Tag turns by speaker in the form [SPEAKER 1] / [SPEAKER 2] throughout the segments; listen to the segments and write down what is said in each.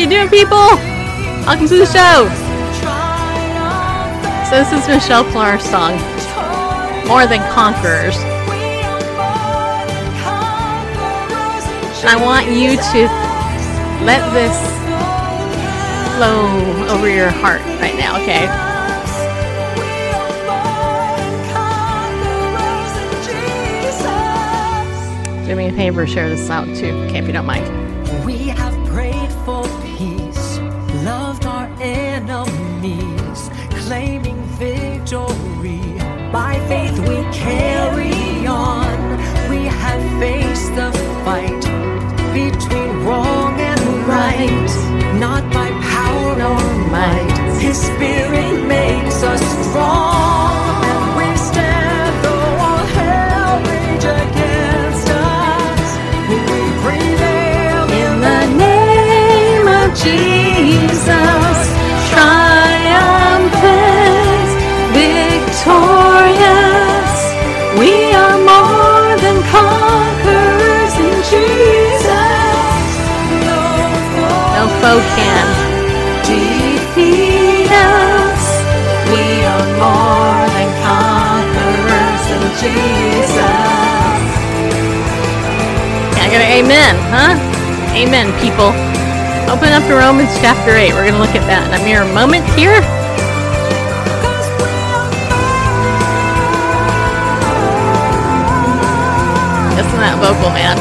[SPEAKER 1] You doing, people? Welcome to the show. So this is Michelle Clark's song, "More Than Conquerors," I want you to let this flow over your heart right now. Okay. Do me a favor, share this out too, okay, if you don't mind.
[SPEAKER 2] Faith we carry on. We have faced the fight between wrong and right, not by power nor might. His spirit makes us strong, and we stand though all hell rage against us. We prevail in the name of Jesus, Jesus.
[SPEAKER 1] Got an amen, huh? Amen, people. Open up to Romans chapter 8. We're going to look at that in a mere moment here. Listen to that vocal, man.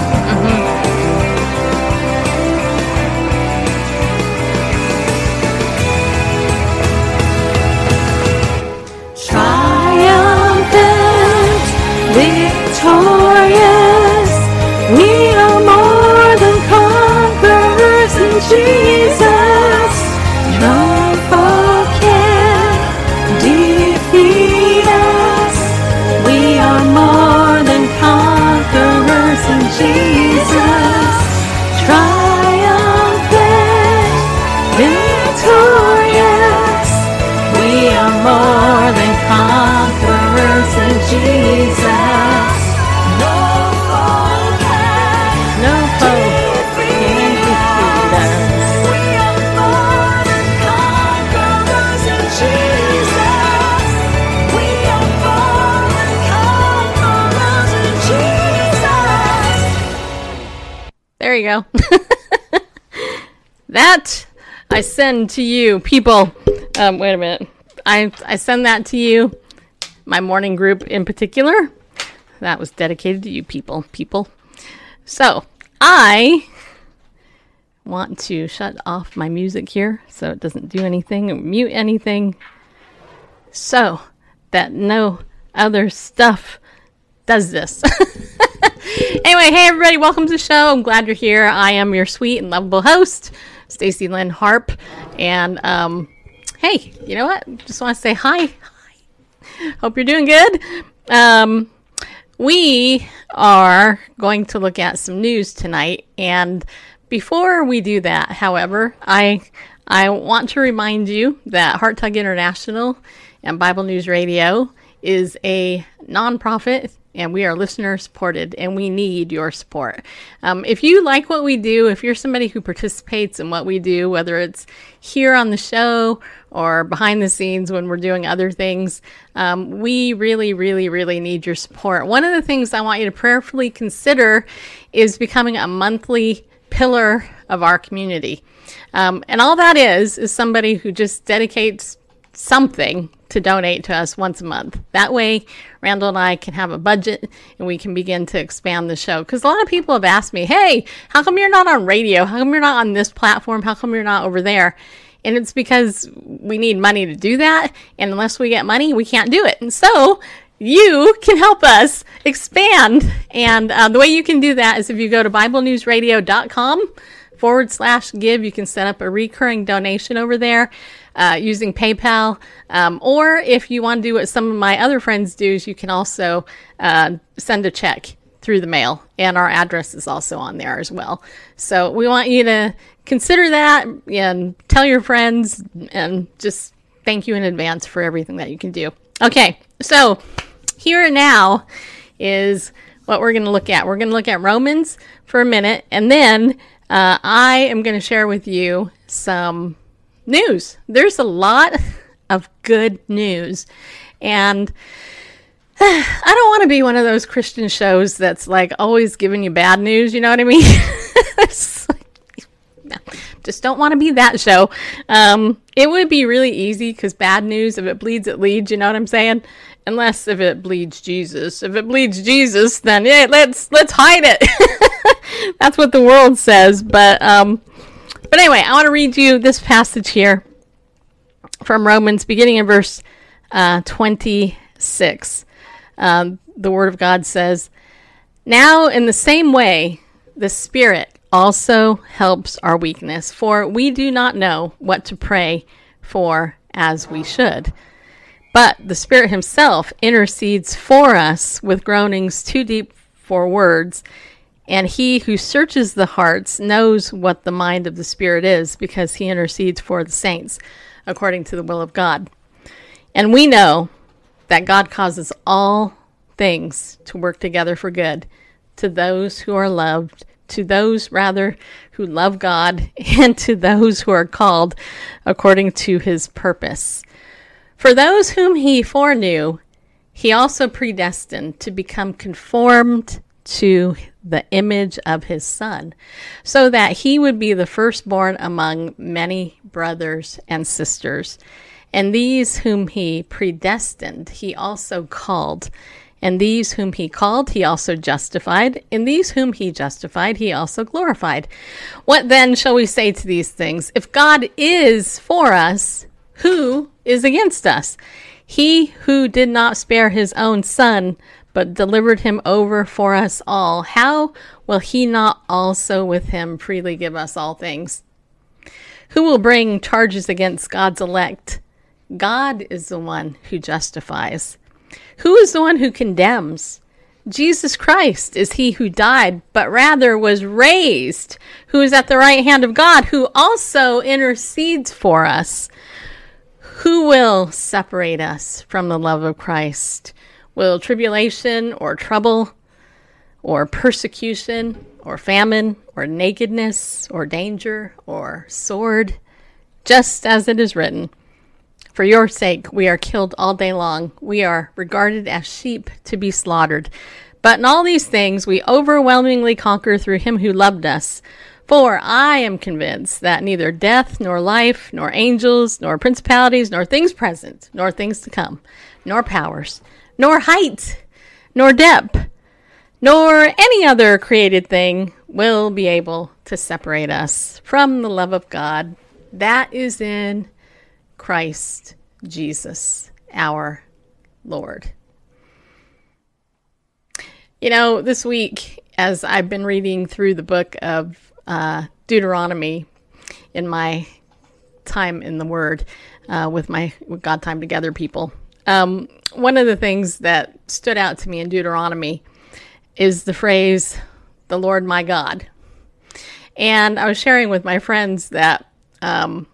[SPEAKER 1] I send to you, people. Um, wait a minute. I, I send that to you, my morning group in particular. That was dedicated to you, people. People. So, I want to shut off my music here so it doesn't do anything or mute anything so that no other stuff does this. anyway, hey everybody, welcome to the show. I'm glad you're here. I am your sweet and lovable host, Stacy Lynn Harp. And um, hey, you know what? Just want to say hi. Hi. Hope you're doing good. Um, we are going to look at some news tonight, and before we do that, however, I I want to remind you that Heart Tug International and Bible News Radio is a nonprofit and we are listener supported and we need your support. Um, if you like what we do, if you're somebody who participates in what we do, whether it's here on the show or behind the scenes when we're doing other things, um, we really, really, really need your support. One of the things I want you to prayerfully consider is becoming a monthly pillar of our community. Um, and all that is, is somebody who just dedicates something to donate to us once a month. That way, Randall and I can have a budget and we can begin to expand the show. Because a lot of people have asked me, hey, how come you're not on radio? How come you're not on this platform? How come you're not over there? And it's because we need money to do that. And unless we get money, we can't do it. And so, you can help us expand. And uh, the way you can do that is if you go to BibleNewsRadio.com forward slash give, you can set up a recurring donation over there uh, using PayPal. Um, or if you want to do what some of my other friends do, you can also uh, send a check through the mail. And our address is also on there as well. So we want you to consider that and tell your friends and just thank you in advance for everything that you can do. Okay, so here and now is what we're going to look at. We're going to look at Romans for a minute, and then uh, I am going to share with you some news. There's a lot of good news. And I don't want to be one of those Christian shows that's like always giving you bad news. You know what I mean? Just don't want to be that show. Um, it would be really easy because bad news, if it bleeds, it leads. You know what I'm saying? Unless if it bleeds Jesus. If it bleeds Jesus, then yeah, let's let's hide it. That's what the world says. But um, but anyway, I want to read you this passage here from Romans, beginning in verse uh, 26. Um, the Word of God says, Now, in the same way, the Spirit also helps our weakness, for we do not know what to pray for as we should. But the Spirit Himself intercedes for us with groanings too deep for words. And he who searches the hearts knows what the mind of the Spirit is, because he intercedes for the saints according to the will of God. And we know that God causes all things to work together for good to those who are loved, to those rather who love God, and to those who are called according to his purpose. For those whom he foreknew, he also predestined to become conformed to the image of his son, so that he would be the firstborn among many brothers and sisters. And these whom he predestined, he also called. And these whom he called, he also justified. And these whom he justified, he also glorified. What then shall we say to these things? If God is for us, who is against us? He who did not spare his own son, but delivered him over for us all, how will he not also with him freely give us all things? Who will bring charges against God's elect? God is the one who justifies. Who is the one who condemns? Jesus Christ is he who died, but rather was raised, who is at the right hand of God, who also intercedes for us. Who will separate us from the love of Christ? Will tribulation or trouble or persecution or famine or nakedness or danger or sword? Just as it is written, For your sake we are killed all day long. We are regarded as sheep to be slaughtered. But in all these things we overwhelmingly conquer through him who loved us. For I am convinced that neither death, nor life, nor angels, nor principalities, nor things present, nor things to come, nor powers, nor height, nor depth, nor any other created thing will be able to separate us from the love of God that is in Christ Jesus, our Lord. You know, this week, as I've been reading through the book of uh, Deuteronomy in my time in the Word uh, with my with God Time Together people, um, one of the things that stood out to me in Deuteronomy is the phrase, the Lord my God. And I was sharing with my friends that um,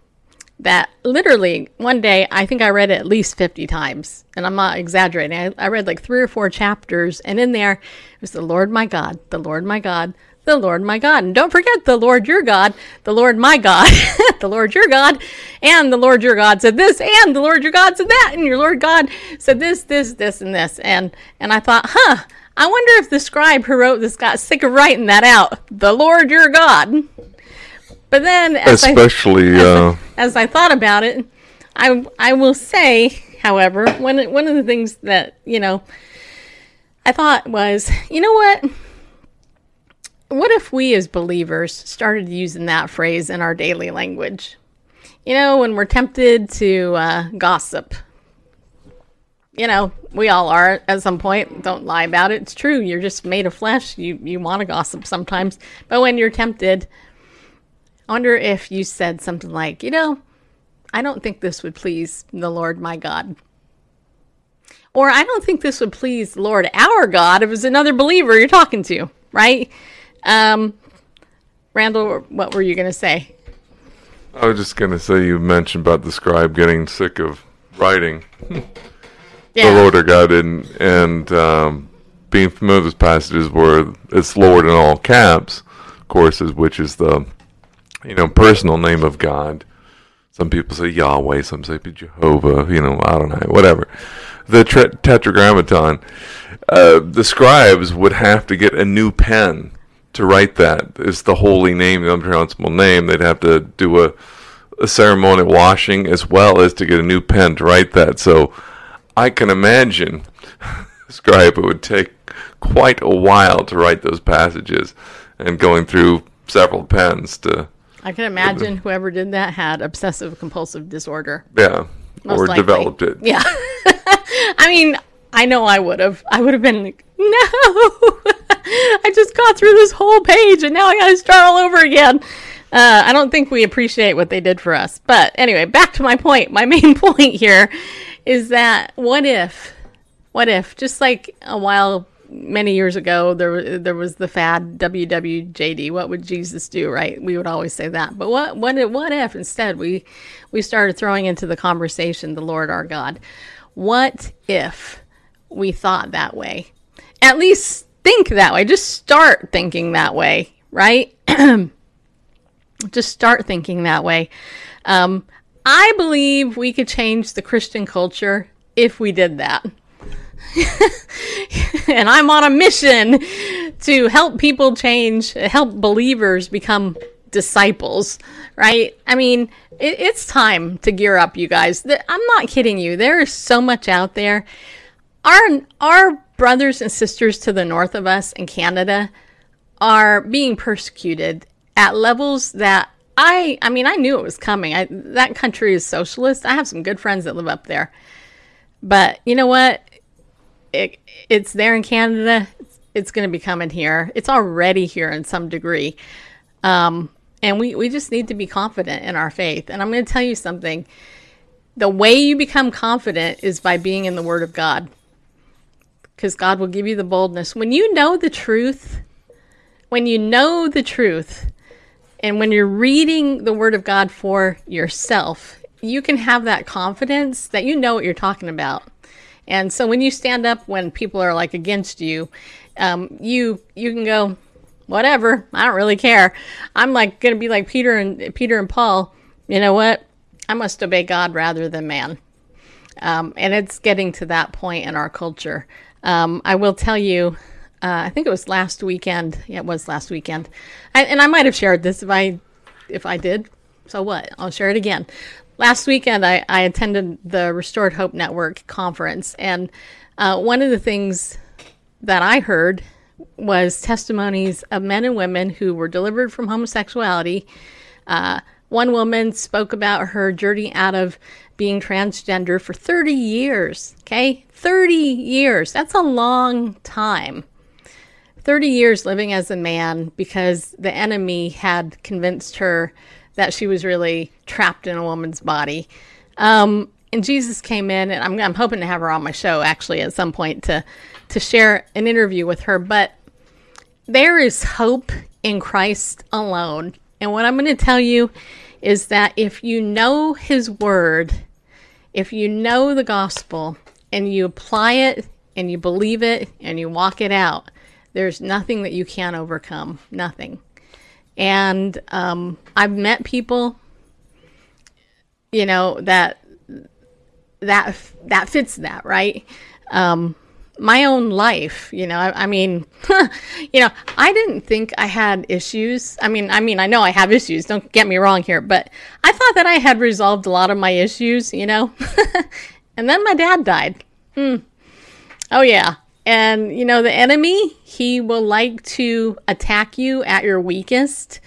[SPEAKER 1] that literally one day I think I read it at least 50 times, and I'm not exaggerating. I, I read like three or four chapters, and in there it was the Lord my God, the Lord my God, the Lord my God. And don't forget the Lord your God, the Lord my God, the Lord your God, and the Lord your God said this, and the Lord your God said that, and your Lord God said this, this, this, and this. And and I thought, huh, I wonder if the scribe who wrote this got sick of writing that out. The Lord your God. But then as I
[SPEAKER 3] Especially, uh,
[SPEAKER 1] as I thought about it, I I will say, however, one one of the things that you know I thought was, you know what? What if we as believers started using that phrase in our daily language? You know, when we're tempted to uh, gossip. You know, we all are at some point. Don't lie about it. It's true. You're just made of flesh. You you want to gossip sometimes, but when you're tempted, I wonder if you said something like, you know, I don't think this would please the Lord my God. Or I don't think this would please the Lord our God if it was another believer you're talking to, right? Um, Randall, what were you going to say?
[SPEAKER 3] I was just going to say you mentioned about the scribe getting sick of writing
[SPEAKER 1] Yeah.
[SPEAKER 3] the Lord our God and, and um, being familiar with passages where it's Lord in all caps, of course, is, which is the you know, personal name of God. Some people say Yahweh, some say Jehovah, you know, Adonai, whatever. The Tetragrammaton, uh, the scribes would have to get a new pen to write that. It's the holy name, the unpronounceable name. They'd have to do a, a ceremonial washing as well as to get a new pen to write that. So I can imagine scribe it would take quite a while to write those passages and going through several pens to
[SPEAKER 1] I can imagine whoever did that had obsessive compulsive disorder.
[SPEAKER 3] yeah
[SPEAKER 1] Most
[SPEAKER 3] or
[SPEAKER 1] likely.
[SPEAKER 3] developed it.
[SPEAKER 1] Yeah. I mean, I know I would have. I would have been like, no, I just got through this whole page and now I got to start all over again. Uh, I don't think we appreciate what they did for us. But anyway, back to my point. My main point here is that what if, what if, just like a while, many years ago, there, there was the fad WWJD, what would Jesus do, right? We would always say that. But what, what, if- what if instead we, we started throwing into the conversation the Lord our God? What if we thought that way? At least think that way. Just start thinking that way, right? Just start thinking that way. Um, I believe we could change the Christian culture if we did that. and I'm on a mission to help people change, help believers become disciples, right? I mean, it, it's time to gear up, you guys. I'm not kidding you. There is so much out there. Our our brothers and sisters to the north of us in Canada are being persecuted at levels that I I mean I knew it was coming. I, that country is socialist. I have some good friends that live up there. But you know what? It, it's there in Canada. It's, going to be coming here. It's already here in some degree. Um, and we, we just need to be confident in our faith. And I'm going to tell you something. The way you become confident is by being in the Word of God. Because God will give you the boldness. When you know the truth, when you know the truth, and when you're reading the Word of God for yourself, you can have that confidence that you know what you're talking about. And so when you stand up when people are like against you, um, you you can go, whatever. I don't really care. I'm like gonna be like Peter and Peter and Paul. You know what? I must obey God rather than man. Um, and it's getting to that point in our culture. Um, I will tell you, uh, I think it was last weekend. Yeah, it was last weekend, I, and I might have shared this if I if I did. So what? I'll share it again. Last weekend, I, I attended the Restored Hope Network conference, and uh, one of the things that I heard was testimonies of men and women who were delivered from homosexuality. Uh, one woman spoke about her journey out of being transgender for 30 years. Okay? 30 years. That's a long time. 30 years living as a man because the enemy had convinced her that she was really trapped in a woman's body. Um, and Jesus came in, and I'm, I'm hoping to have her on my show actually at some point to to share an interview with her. But there is hope in Christ alone. And what I'm going to tell you is that if you know His Word, if you know the gospel and you apply it and you believe it and you walk it out, there's nothing that you can't overcome. Nothing. And um, I've met people, you know, that that that fits that right. Um, my own life, you know, I, I mean, you know, I didn't think I had issues. I mean, I mean, I know I have issues. Don't get me wrong here, but I thought that I had resolved a lot of my issues, you know. and then my dad died. Hmm. Oh yeah. And you know, the enemy, he will like to attack you at your weakest,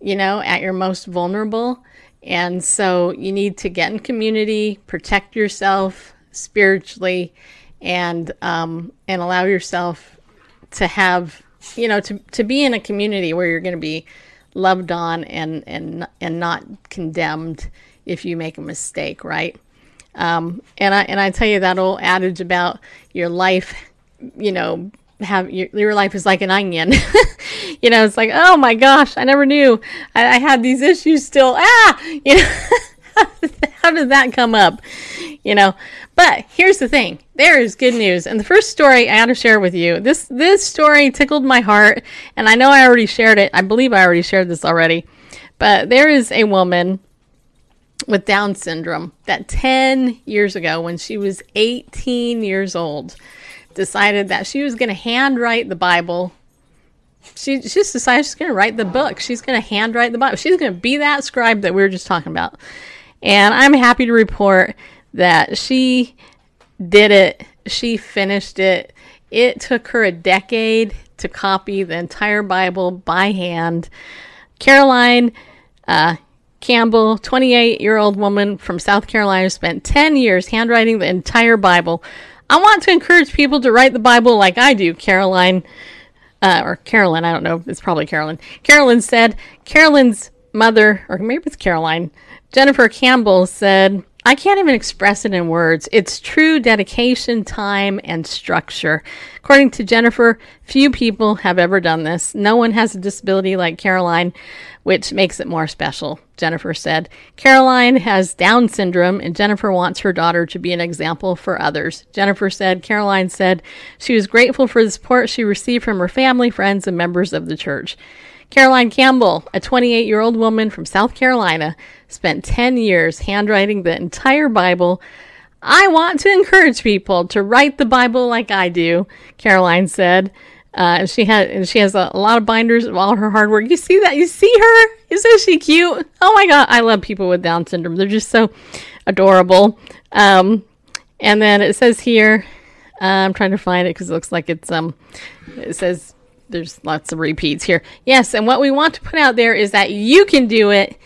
[SPEAKER 1] you know, at your most vulnerable. And so you need to get in community, protect yourself spiritually, and um, and allow yourself to have, you know, to, to be in a community where you're going to be loved on and and and not condemned if you make a mistake, right? Um, and I and I tell you that old adage about your life, you know, have your, your life is like an onion. you know, it's like, oh my gosh, I never knew I, I had these issues still. Ah, you know, how did that come up? You know, but here's the thing: there is good news, and the first story I had to share with you. This this story tickled my heart, and I know I already shared it. I believe I already shared this already, But there is a woman with Down syndrome that 10 years ago, when she was 18 years old, decided that she was going to handwrite the Bible. She, she just decided she's going to write the book. She's going to handwrite the Bible. She's going to be that scribe that we were just talking about. And I'm happy to report that she did it. She finished it. It took her a decade to copy the entire Bible by hand. Caroline uh, Campbell, 28 year old woman from South Carolina, spent 10 years handwriting the entire Bible. I want to encourage people to write the Bible like I do, Caroline. Uh, or Carolyn, I don't know. It's probably Carolyn. Carolyn said, Carolyn's mother, or maybe it's Caroline, Jennifer Campbell said, I can't even express it in words. It's true dedication, time, and structure. According to Jennifer, few people have ever done this. No one has a disability like Caroline, which makes it more special, Jennifer said. Caroline has Down syndrome, and Jennifer wants her daughter to be an example for others. Jennifer said, Caroline said she was grateful for the support she received from her family, friends, and members of the church. Caroline Campbell, a 28 year old woman from South Carolina, spent 10 years handwriting the entire Bible. I want to encourage people to write the Bible like I do, Caroline said. Uh, she had and she has a, a lot of binders of all her hard work. You see that? You see her? Isn't she cute? Oh my god, I love people with Down syndrome. They're just so adorable. Um, and then it says here, uh, I'm trying to find it because it looks like it's um, it says there's lots of repeats here. Yes, and what we want to put out there is that you can do it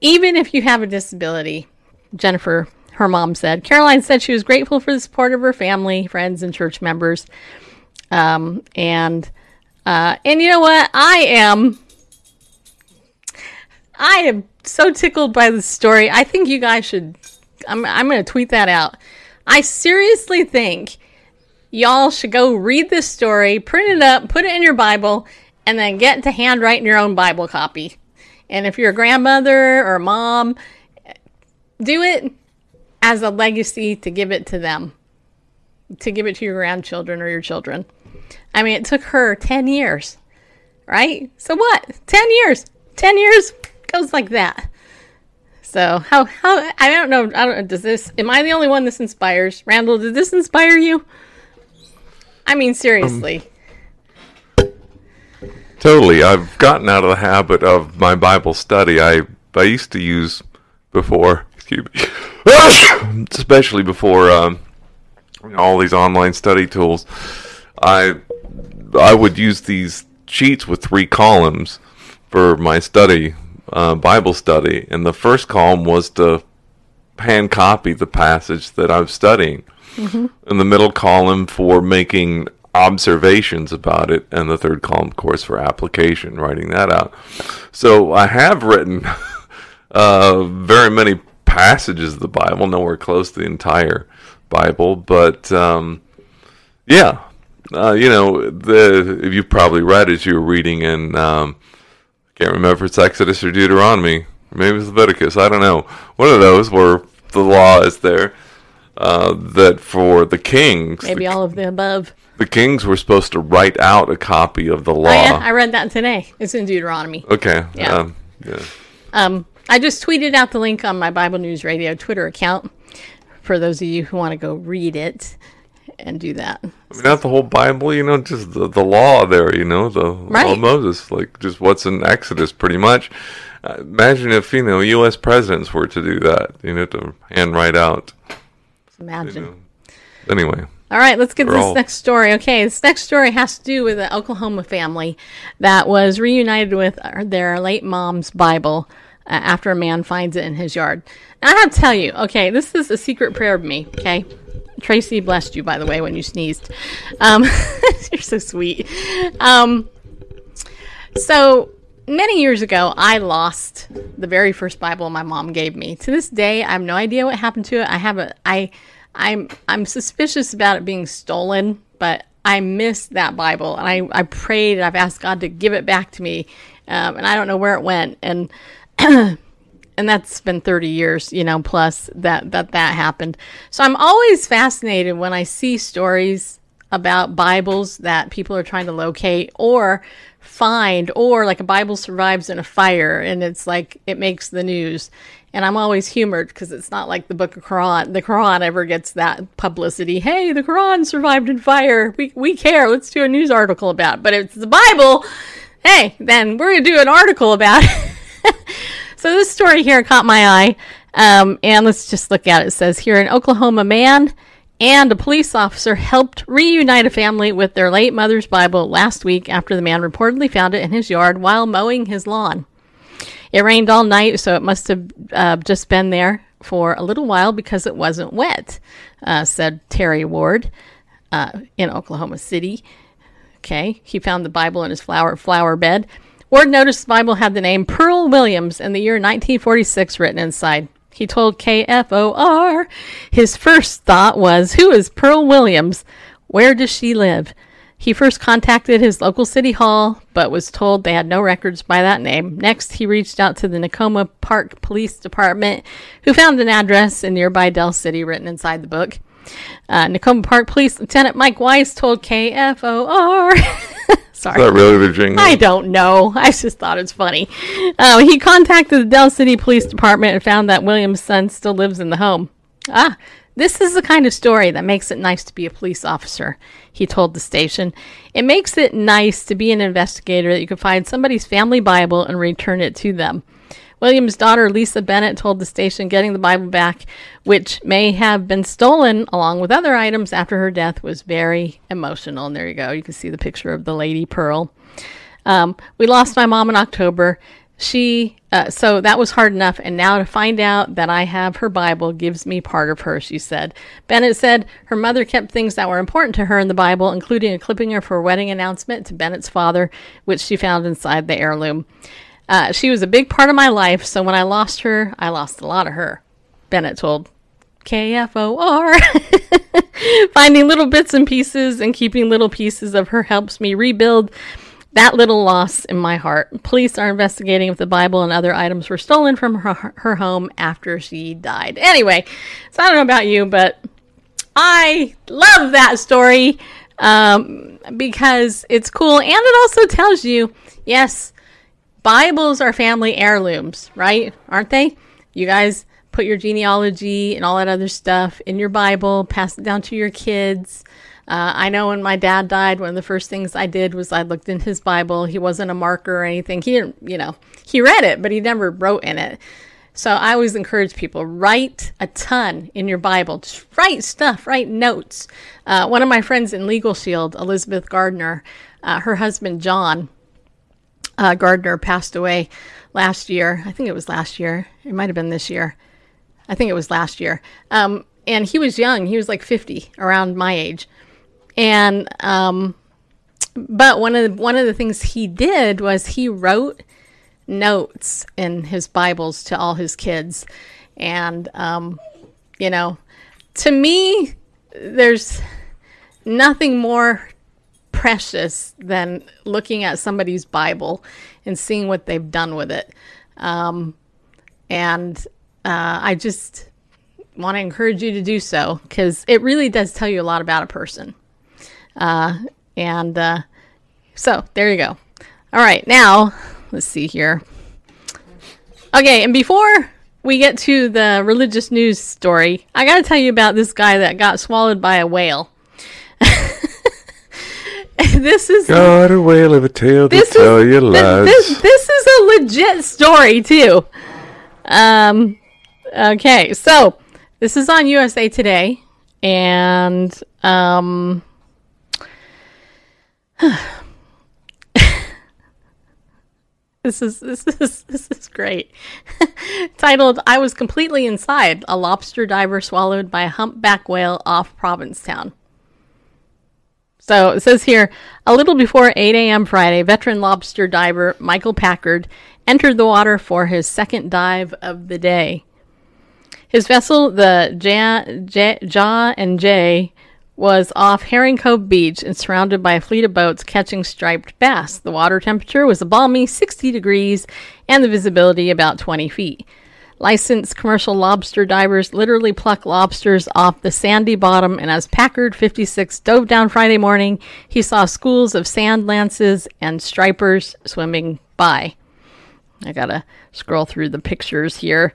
[SPEAKER 1] even if you have a disability. Jennifer, her mom said. Caroline said she was grateful for the support of her family, friends, and church members. Um, and uh, and you know what? I am I am so tickled by this story. I think you guys should. I'm I'm going to tweet that out. I seriously think y'all should go read this story, print it up, put it in your Bible, and then get to handwriting your own Bible copy. And if you're a grandmother or a mom, do it as a legacy to give it to them, to give it to your grandchildren or your children. I mean, it took her 10 years, right? So what? 10 years. 10 years goes like that. So how how I don't know I don't know, does this am I the only one this inspires? Randall, did this inspire you? I mean um, seriously.
[SPEAKER 3] Totally. I've gotten out of the habit of my Bible study. I I used to use before, excuse me, especially before um, all these online study tools. I I would use these sheets with three columns for my study, uh, Bible study, and the first column was to hand copy the passage that I'm studying. In the middle column for making observations about it, and the third column, of course, for application, writing that out. So I have written uh, very many passages of the Bible, nowhere close to the entire Bible, but um, yeah, uh, you know, the if you've probably read as you were reading in, um, can't remember if it's Exodus or Deuteronomy, maybe it's Leviticus, I don't know. One of those where the law is there uh, that for the kings,
[SPEAKER 1] Maybe
[SPEAKER 3] the,
[SPEAKER 1] all of the above.
[SPEAKER 3] The kings were supposed to write out a copy of the law.
[SPEAKER 1] Oh, yeah, I read that today. It's in Deuteronomy.
[SPEAKER 3] okay,
[SPEAKER 1] Yeah.
[SPEAKER 3] um, yeah.
[SPEAKER 1] Um, I just tweeted out the link on my Bible News Radio Twitter account for those of you who want to go read it and do that.
[SPEAKER 3] I mean, not the whole Bible, you know, just the, the law there, you know, the law of Moses, like just what's in Exodus, pretty much. Uh, imagine if you know U.S. presidents were to do that, you know, to handwrite out.
[SPEAKER 1] Imagine.
[SPEAKER 3] You know. Anyway,
[SPEAKER 1] All right, let's get this next story. Okay, this next story has to do with an Oklahoma family that was reunited with their late mom's Bible uh, after a man finds it in his yard. Now, I have to tell you, okay, this is a secret prayer of me, okay? Tracy blessed you, by the way, when you sneezed. Um, you're so sweet. Um, so many years ago, I lost the very first Bible my mom gave me. To this day, I have no idea what happened to it. I have a I I'm I'm suspicious about it being stolen, but I missed that Bible, and I I prayed and I've asked God to give it back to me, um, and I don't know where it went, and. and that's been 30 years you know plus that that that happened so i'm always fascinated when i see stories about Bibles that people are trying to locate or find, or like a Bible survives in a fire and it's like it makes the news. And I'm always humored because it's not like the Book of Quran. The Quran ever gets that publicity. Hey, the Quran survived in fire. We we care. Let's do a news article about. It. But if it's the Bible, hey, then we're gonna do an article about it. so this story here caught my eye, um, and let's just look at it. It says here in Oklahoma, man and a police officer helped reunite a family with their late mother's Bible last week after the man reportedly found it in his yard while mowing his lawn. It rained all night, so it must have uh, just been there for a little while because it wasn't wet, uh, said Terry Ward uh, in Oklahoma City. Okay, he found the Bible in his flower flower bed. Ward noticed the Bible had the name Pearl Williams and the year 1946 written inside. He told KFOR his first thought was, Who is Pearl Williams? Where does she live? He first contacted his local city hall, but was told they had no records by that name. Next, he reached out to the Nicoma Park Police Department, who found an address in nearby Del City written inside the book. Uh, Nicoma Park Police Lieutenant Mike Weiss told KFOR. Sorry.
[SPEAKER 3] Is that really the jingle?
[SPEAKER 1] I don't know. I just thought it's funny. Uh, he contacted the Del City Police Department and found that William's son still lives in the home. Ah, this is the kind of story that makes it nice to be a police officer, he told the station. It makes it nice to be an investigator that you can find somebody's family Bible and return it to them. William's daughter, Lisa Bennett, told the station getting the Bible back, which may have been stolen along with other items after her death, was very emotional. And there you go. You can see the picture of the Lady Pearl. Um, we lost my mom in October. She, uh, so that was hard enough. And now to find out that I have her Bible gives me part of her, she said. Bennett said her mother kept things that were important to her in the Bible, including a clipping of her wedding announcement to Bennett's father, which she found inside the heirloom. Uh, she was a big part of my life, so when I lost her, I lost a lot of her. Bennett told KFOR. Finding little bits and pieces and keeping little pieces of her helps me rebuild that little loss in my heart. Police are investigating if the Bible and other items were stolen from her, her home after she died. Anyway, so I don't know about you, but I love that story um, because it's cool and it also tells you yes, Bibles are family heirlooms, right? Aren't they? You guys put your genealogy and all that other stuff in your Bible, pass it down to your kids. Uh, I know when my dad died, one of the first things I did was I looked in his Bible. He wasn't a marker or anything. He didn't, you know, he read it, but he never wrote in it. So I always encourage people write a ton in your Bible. Just write stuff, write notes. Uh, one of my friends in Legal Shield, Elizabeth Gardner, uh, her husband John uh, Gardner passed away last year. I think it was last year. It might have been this year. I think it was last year. Um, and he was young. He was like 50, around my age. And um, but one of the, one of the things he did was he wrote notes in his Bibles to all his kids, and um, you know, to me, there's nothing more precious than looking at somebody's Bible and seeing what they've done with it. Um, and uh, I just want to encourage you to do so because it really does tell you a lot about a person. Uh, and uh, so there you go. All right, now let's see here. Okay, and before we get to the religious news story, I got to tell you about this guy that got swallowed by a whale. this is
[SPEAKER 3] Got a whale of a tail to
[SPEAKER 1] this
[SPEAKER 3] tell
[SPEAKER 1] is
[SPEAKER 3] you lies.
[SPEAKER 1] this, this is a legit story too. Um, okay, so this is on USA Today, and um, this is this is this is great. Titled "I was completely inside: A lobster diver swallowed by a humpback whale off Provincetown." So it says here, a little before 8 a.m. Friday, veteran lobster diver Michael Packard entered the water for his second dive of the day. His vessel, the Ja, ja, ja and J, was off Herring Cove Beach and surrounded by a fleet of boats catching striped bass. The water temperature was a balmy 60 degrees and the visibility about 20 feet. Licensed commercial lobster divers literally pluck lobsters off the sandy bottom, and as Packard 56 dove down Friday morning, he saw schools of sand lances and stripers swimming by. I gotta scroll through the pictures here.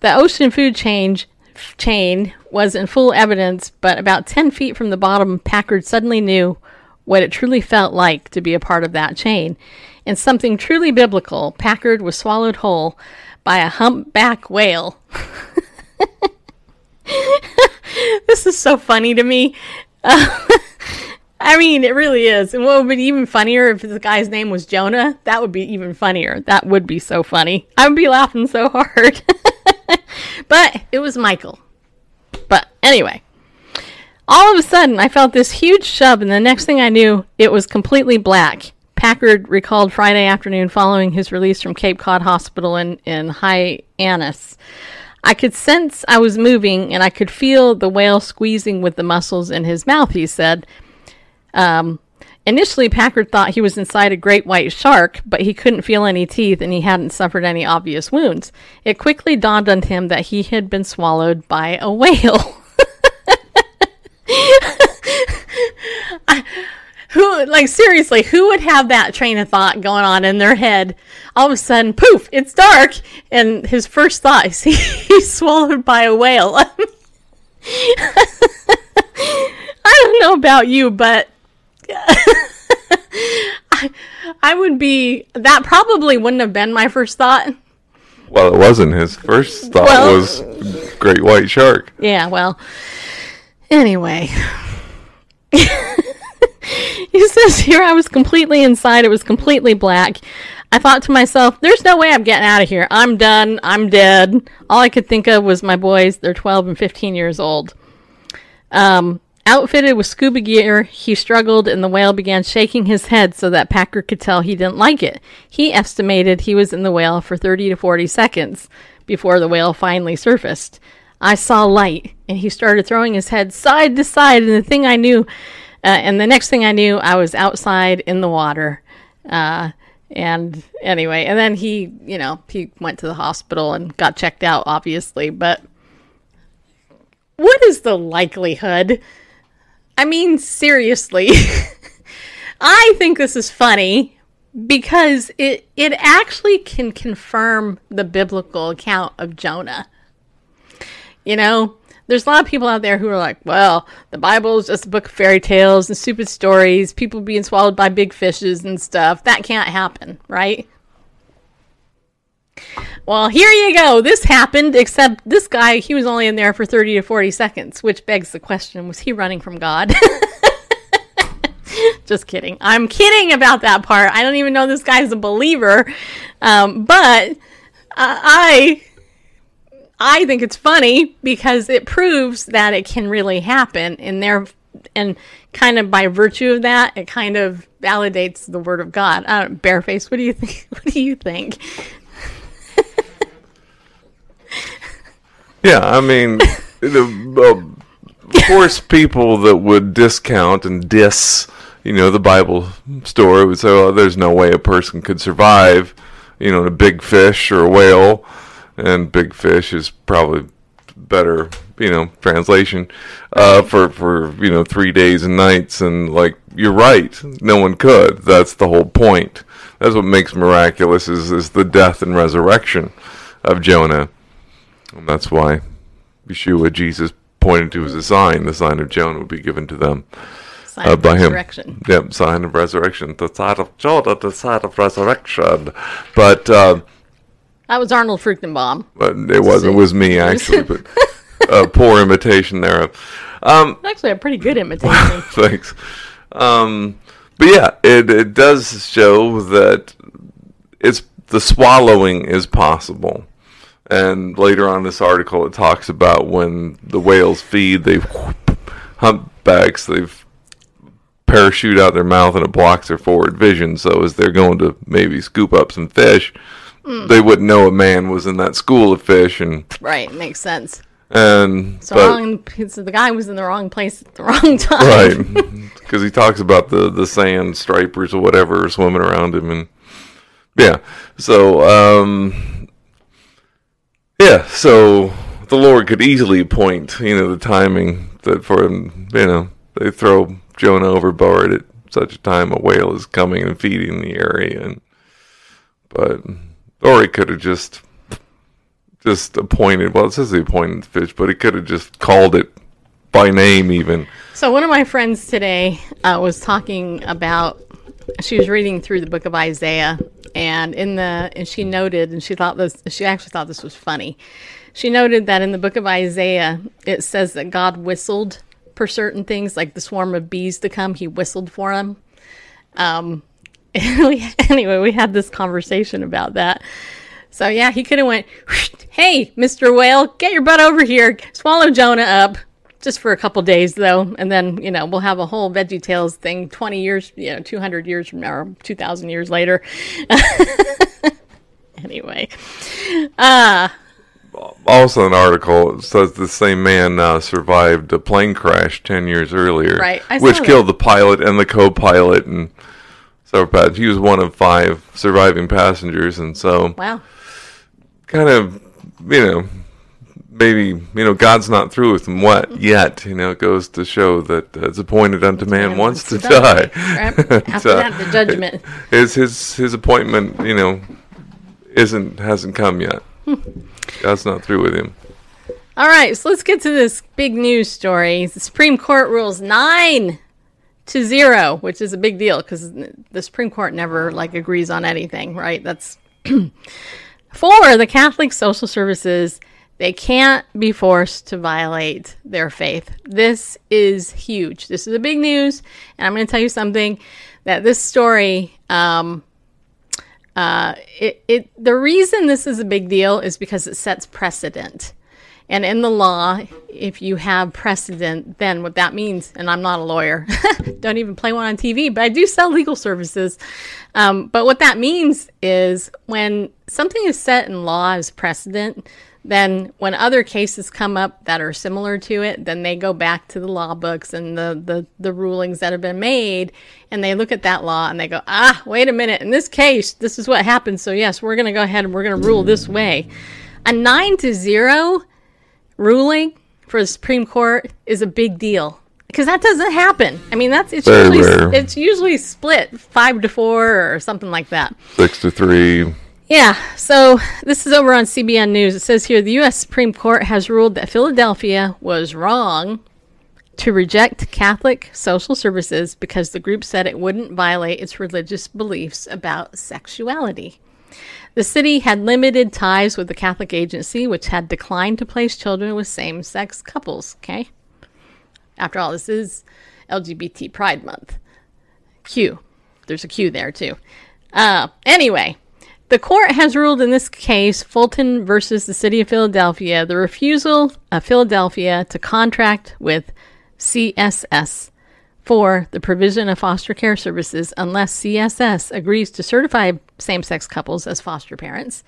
[SPEAKER 1] The ocean food change chain was in full evidence, but about 10 feet from the bottom, Packard suddenly knew what it truly felt like to be a part of that chain. In something truly biblical, Packard was swallowed whole by a humpback whale. this is so funny to me. I mean, it really is. And what would be even funnier if the guy's name was Jonah? That would be even funnier. That would be so funny. I would be laughing so hard. but it was Michael. But anyway, all of a sudden, I felt this huge shove, and the next thing I knew, it was completely black. Packard recalled Friday afternoon following his release from Cape Cod Hospital in, in Hyannis. I could sense I was moving, and I could feel the whale squeezing with the muscles in his mouth, he said. Um, initially, Packard thought he was inside a great white shark, but he couldn't feel any teeth and he hadn't suffered any obvious wounds. It quickly dawned on him that he had been swallowed by a whale. who like seriously who would have that train of thought going on in their head all of a sudden poof it's dark and his first thought is he, he's swallowed by a whale i don't know about you but I, I would be that probably wouldn't have been my first thought
[SPEAKER 3] Well, it wasn't. His first thought
[SPEAKER 1] Well-
[SPEAKER 3] was great white shark.
[SPEAKER 1] Yeah, well, anyway. he says here I was completely inside. It was completely black. I thought to myself, there's no way I'm getting out of here. I'm done. I'm dead. All I could think of was my boys. They're 12 and 15 years old. Um, outfitted with scuba gear, he struggled and the whale began shaking his head so that Packer could tell he didn't like it. He estimated he was in the whale for 30 to 40 seconds before the whale finally surfaced. I saw light and he started throwing his head side to side, and the thing I knew, uh, and the next thing I knew, I was outside in the water. Uh, and anyway, and then he, you know, he went to the hospital and got checked out, obviously, but what is the likelihood? I mean, seriously. I think this is funny because it it actually can confirm the biblical account of Jonah. You know, there's a lot of people out there who are like, well, the Bible is just a book of fairy tales and stupid stories, people being swallowed by big fishes and stuff. That can't happen, right? Well, here you go. This happened, except this guy, he was only in there for 30 to 40 seconds, which begs the question was he running from God? Just kidding. I'm kidding about that part. I don't even know this guy's a believer. Um, but uh, I. I think it's funny because it proves that it can really happen, and there, and kind of by virtue of that, it kind of validates the word of God. I don't, Bareface, what do you think? What do you think?
[SPEAKER 3] Yeah, I mean, the, uh, of course, people that would discount and diss, you know, the Bible story would say, "Oh, there's no way a person could survive, you know, in a big fish or a whale." And big fish is probably better, you know, translation uh, for for you know three days and nights. And like you're right, no one could. That's the whole point. That's what makes miraculous is is the death and resurrection of Jonah. And that's why Yeshua, Jesus, pointed to as a sign. The sign of Jonah would be given to them
[SPEAKER 1] Sign
[SPEAKER 3] uh,
[SPEAKER 1] of
[SPEAKER 3] by him. Yep, sign of resurrection. The sign of Jonah, the sign of resurrection. But, uh,
[SPEAKER 1] That was Arnold Fruchtenbaum.
[SPEAKER 3] but it wasn't. It was me actually. But uh, poor imitation thereof. Um,
[SPEAKER 1] Actually, a pretty good imitation.
[SPEAKER 3] Thanks. Um, but yeah, it it does show that it's the swallowing is possible. And later on in this article, it talks about when the whales feed, they humpbacks, they've parachute out their mouth and it blocks their forward vision. So as they're going to maybe scoop up some fish, they wouldn't know a man was in that school of fish, and
[SPEAKER 1] right, makes sense.
[SPEAKER 3] and
[SPEAKER 1] So,
[SPEAKER 3] but-
[SPEAKER 1] wrong, so the guy was in the wrong place at the wrong time.
[SPEAKER 3] right because he talks about the the sand stripers or whatever swimming around him and yeah so um Yeah, so the Lord could easily point, you know, the timing that for him, you know, they throw Jonah overboard at such a time a whale is coming and feeding the area, and but or he could have just just appointed. Well, it says he appointed the fish, but he could have just called it by name, even.
[SPEAKER 1] So one of my friends today uh, was talking about. She was reading through the book of Isaiah, and in the and she noted, and she thought this. She actually thought this was funny. She noted that in the book of Isaiah, it says that God whistled for certain things, like the swarm of bees to come. He whistled for them. Um, we, anyway, we had this conversation about that. So yeah, he could have went, "Hey, Mister Whale, get your butt over here, swallow Jonah up." Just for a couple days, though, and then you know we'll have a whole Veggie Tales thing. Twenty years, you know, two hundred years from now, or two thousand years later. anyway, uh
[SPEAKER 3] Also, an article says the same man uh, survived a plane crash ten years earlier,
[SPEAKER 1] Right,
[SPEAKER 3] which
[SPEAKER 1] that.
[SPEAKER 3] killed the pilot and the co-pilot, and so. He was one of five surviving passengers, and so
[SPEAKER 1] wow,
[SPEAKER 3] kind of, you know, maybe you know God's not through with him what yet. You know, it goes to show that uh, it's appointed unto man,
[SPEAKER 1] Man
[SPEAKER 3] once to
[SPEAKER 1] wants to
[SPEAKER 3] die.
[SPEAKER 1] die. After
[SPEAKER 3] uh,
[SPEAKER 1] that, the judgment.
[SPEAKER 3] is his his appointment, you know, isn't hasn't come yet. God's not through with him.
[SPEAKER 1] All right, so let's get to this big news story. The Supreme Court rules nine to zero, which is a big deal because the Supreme Court never like agrees on anything, right? That's for the Catholic social services. They can't be forced to violate their faith. This is huge. This is a big news, and I'm going to tell you something that this story um, uh, it, it the reason this is a big deal is because it sets precedent. And in the law, if you have precedent, then what that means, and I'm not a lawyer, don't even play one on TV, but I do sell legal services. Um, but what that means is when something is set in law as precedent, then when other cases come up that are similar to it, then they go back to the law books and the, the, the rulings that have been made, and they look at that law and they go, ah, wait a minute, in this case, this is what happened. So yes, we're going to go ahead and we're going to rule this way. A nine to zero ruling for the Supreme Court is a big deal because that doesn't happen. I mean, that's it's
[SPEAKER 3] Very
[SPEAKER 1] usually
[SPEAKER 3] rare.
[SPEAKER 1] it's usually split five to four or something like that.
[SPEAKER 3] Six to three.
[SPEAKER 1] Yeah, so this is over on CBN News. It says here the U.S. Supreme Court has ruled that Philadelphia was wrong to reject Catholic social services because the group said it wouldn't violate its religious beliefs about sexuality. The city had limited ties with the Catholic agency, which had declined to place children with same sex couples. Okay? After all, this is LGBT Pride Month. Q. There's a Q there, too. Uh, anyway, the court has ruled in this case, Fulton versus the city of Philadelphia, the refusal of Philadelphia to contract with CSS for the provision of foster care services unless CSS agrees to certify same sex couples as foster parents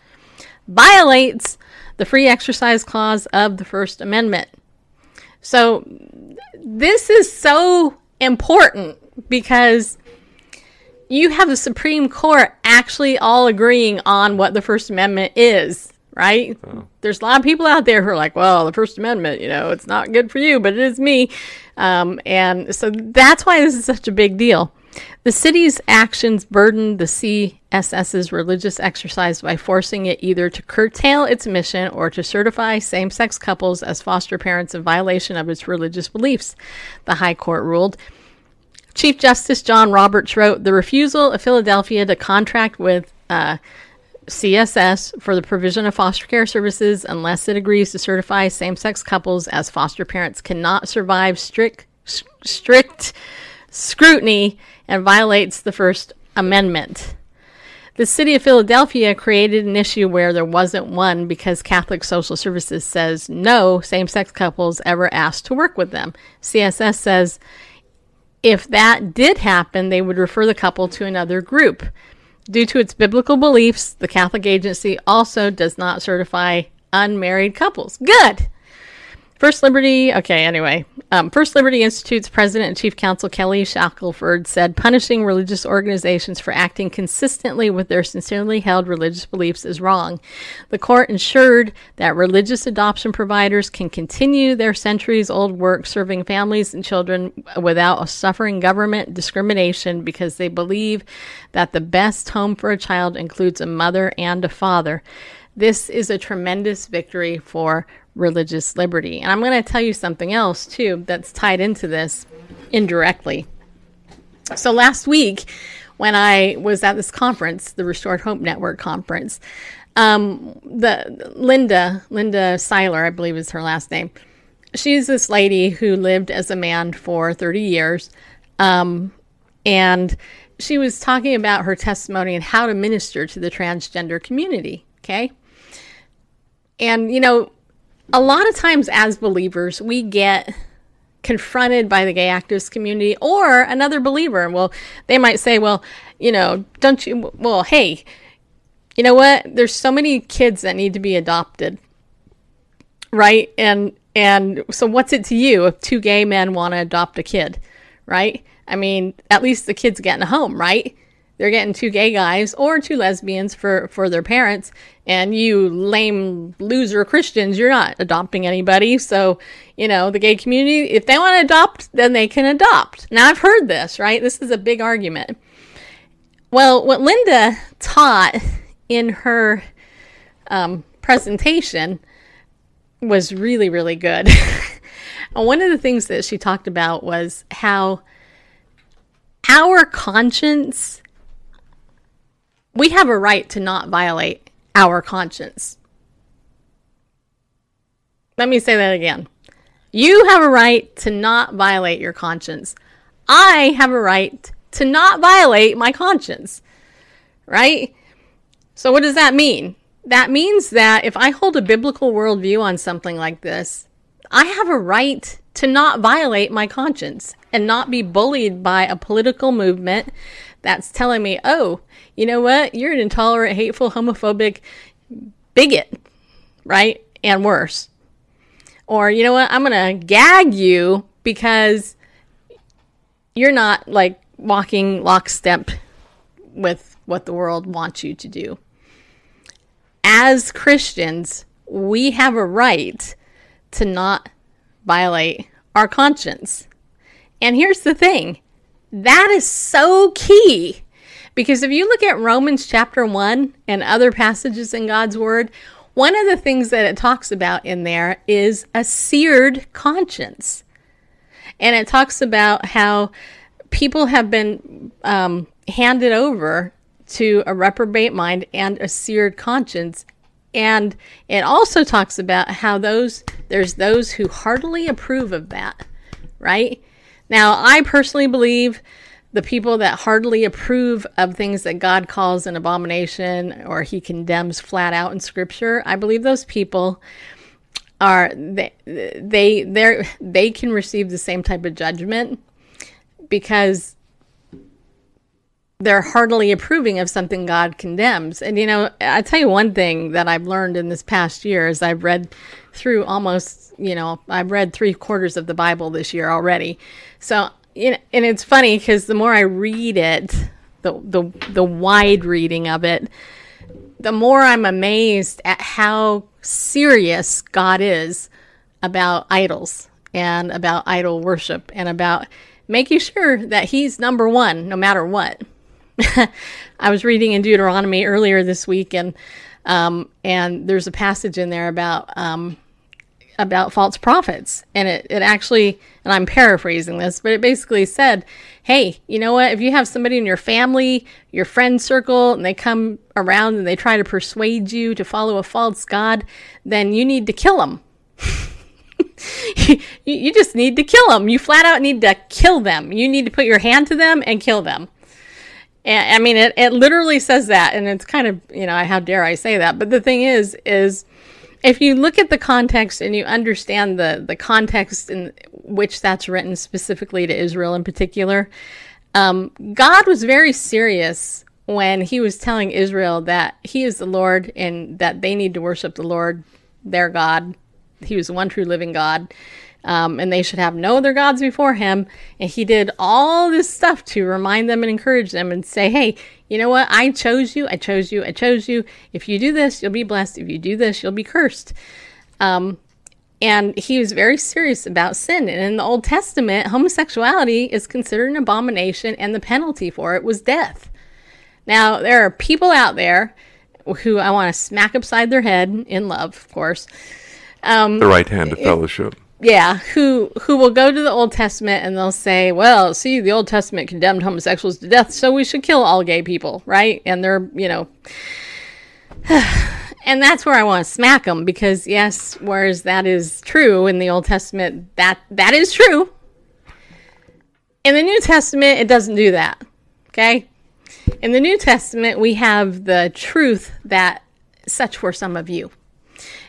[SPEAKER 1] violates the free exercise clause of the First Amendment. So, this is so important because you have the Supreme Court actually all agreeing on what the First Amendment is, right? There's a lot of people out there who are like, well, the First Amendment, you know, it's not good for you, but it is me. Um, and so that's why this is such a big deal. The city's actions burdened the CSS's religious exercise by forcing it either to curtail its mission or to certify same sex couples as foster parents in violation of its religious beliefs, the High Court ruled. Chief Justice John Roberts wrote The refusal of Philadelphia to contract with uh, CSS for the provision of foster care services unless it agrees to certify same sex couples as foster parents cannot survive strict, strict scrutiny and violates the First Amendment. The city of Philadelphia created an issue where there wasn't one because Catholic Social Services says no same sex couples ever asked to work with them. CSS says if that did happen, they would refer the couple to another group. Due to its biblical beliefs, the Catholic agency also does not certify unmarried couples. Good. First Liberty, okay, anyway. Um, First Liberty Institute's president and chief counsel Kelly Shackelford said punishing religious organizations for acting consistently with their sincerely held religious beliefs is wrong. The court ensured that religious adoption providers can continue their centuries old work serving families and children without suffering government discrimination because they believe that the best home for a child includes a mother and a father. This is a tremendous victory for religious liberty. And I'm going to tell you something else, too, that's tied into this indirectly. So last week, when I was at this conference, the Restored Hope Network conference, um, the Linda, Linda Seiler, I believe is her last name. She's this lady who lived as a man for 30 years. Um, and she was talking about her testimony and how to minister to the transgender community. Okay. And, you know, a lot of times as believers, we get confronted by the gay activist community or another believer. Well, they might say, well, you know, don't you, well, hey, you know what? There's so many kids that need to be adopted. Right? And, and so what's it to you if two gay men want to adopt a kid? Right? I mean, at least the kid's getting a home, right? They're getting two gay guys or two lesbians for, for their parents, and you lame loser Christians, you're not adopting anybody. So, you know, the gay community, if they want to adopt, then they can adopt. Now, I've heard this, right? This is a big argument. Well, what Linda taught in her um, presentation was really, really good. one of the things that she talked about was how our conscience, we have a right to not violate our conscience. Let me say that again. You have a right to not violate your conscience. I have a right to not violate my conscience. Right? So, what does that mean? That means that if I hold a biblical worldview on something like this, I have a right to not violate my conscience and not be bullied by a political movement that's telling me, oh, you know what? You're an intolerant, hateful, homophobic bigot, right? And worse. Or, you know what? I'm going to gag you because you're not like walking lockstep with what the world wants you to do. As Christians, we have a right to not violate our conscience. And here's the thing that is so key because if you look at Romans chapter 1 and other passages in God's Word, one of the things that it talks about in there is a seared conscience. And it talks about how people have been um, handed over to a reprobate mind and a seared conscience. And it also talks about how those there's those who heartily approve of that, right? Now, I personally believe the people that heartily approve of things that God calls an abomination or he condemns flat out in scripture, I believe those people are they they they they can receive the same type of judgment because they're heartily approving of something God condemns. And you know, I tell you one thing that I've learned in this past year is I've read through almost, you know, I've read three quarters of the Bible this year already. So, you know, and it's funny because the more I read it, the the the wide reading of it, the more I'm amazed at how serious God is about idols and about idol worship and about making sure that He's number one no matter what. I was reading in Deuteronomy earlier this week, and um, and there's a passage in there about um, about false prophets, and it it actually, and I'm paraphrasing this, but it basically said, "Hey, you know what? If you have somebody in your family, your friend circle, and they come around and they try to persuade you to follow a false god, then you need to kill them." you, you just need to kill them. You flat out need to kill them. You need to put your hand to them and kill them. And I mean, it, it literally says that, and it's kind of, you know, how dare I say that? But the thing is, is if you look at the context and you understand the, the context in which that's written specifically to Israel in particular, um, God was very serious when he was telling Israel that he is the Lord and that they need to worship the Lord, their God, he was the one true living God. Um, and they should have no other gods before him. And he did all this stuff to remind them and encourage them and say, hey, you know what? I chose you. I chose you. I chose you. If you do this, you'll be blessed. If you do this, you'll be cursed. Um, and he was very serious about sin. And in the Old Testament, homosexuality is considered an abomination, and the penalty for it was death. Now, there are people out there who I want to smack upside their head in love, of course. Um,
[SPEAKER 3] The right hand of fellowship.
[SPEAKER 1] Yeah, who who will go to the Old Testament and they'll say, "Well, see, the Old Testament condemned homosexuals to death, so we should kill all gay people, right?" And they're, you know, and that's where I want to smack them because yes, whereas that is true in the Old Testament, that that is true. In the New Testament, it doesn't do that. Okay? In the New Testament, we have the truth that such were some of you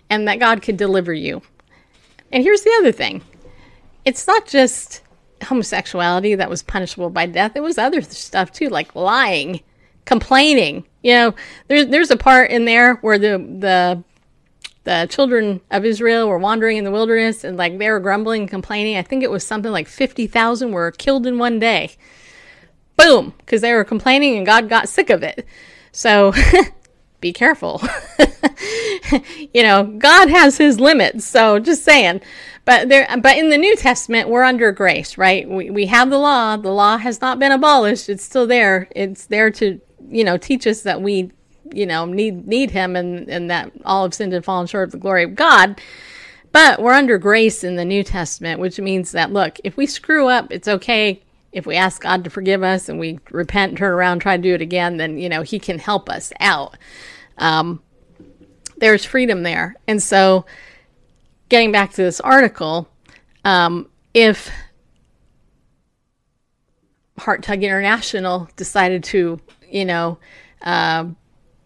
[SPEAKER 1] and that God could deliver you. And here's the other thing it's not just homosexuality that was punishable by death, it was other stuff too, like lying, complaining. You know, there's, there's a part in there where the, the, the children of Israel were wandering in the wilderness and like they were grumbling and complaining. I think it was something like 50,000 were killed in one day. Boom, because they were complaining and God got sick of it. So be careful. you know, God has his limits. So just saying. But there but in the New Testament we're under grace, right? We we have the law. The law has not been abolished. It's still there. It's there to, you know, teach us that we, you know, need need him and and that all have sinned and fallen short of the glory of God. But we're under grace in the New Testament, which means that look, if we screw up, it's okay. If we ask God to forgive us and we repent, turn around, try to do it again, then you know He can help us out. Um, there's freedom there, and so getting back to this article, um, if Heart Tug International decided to, you know, uh,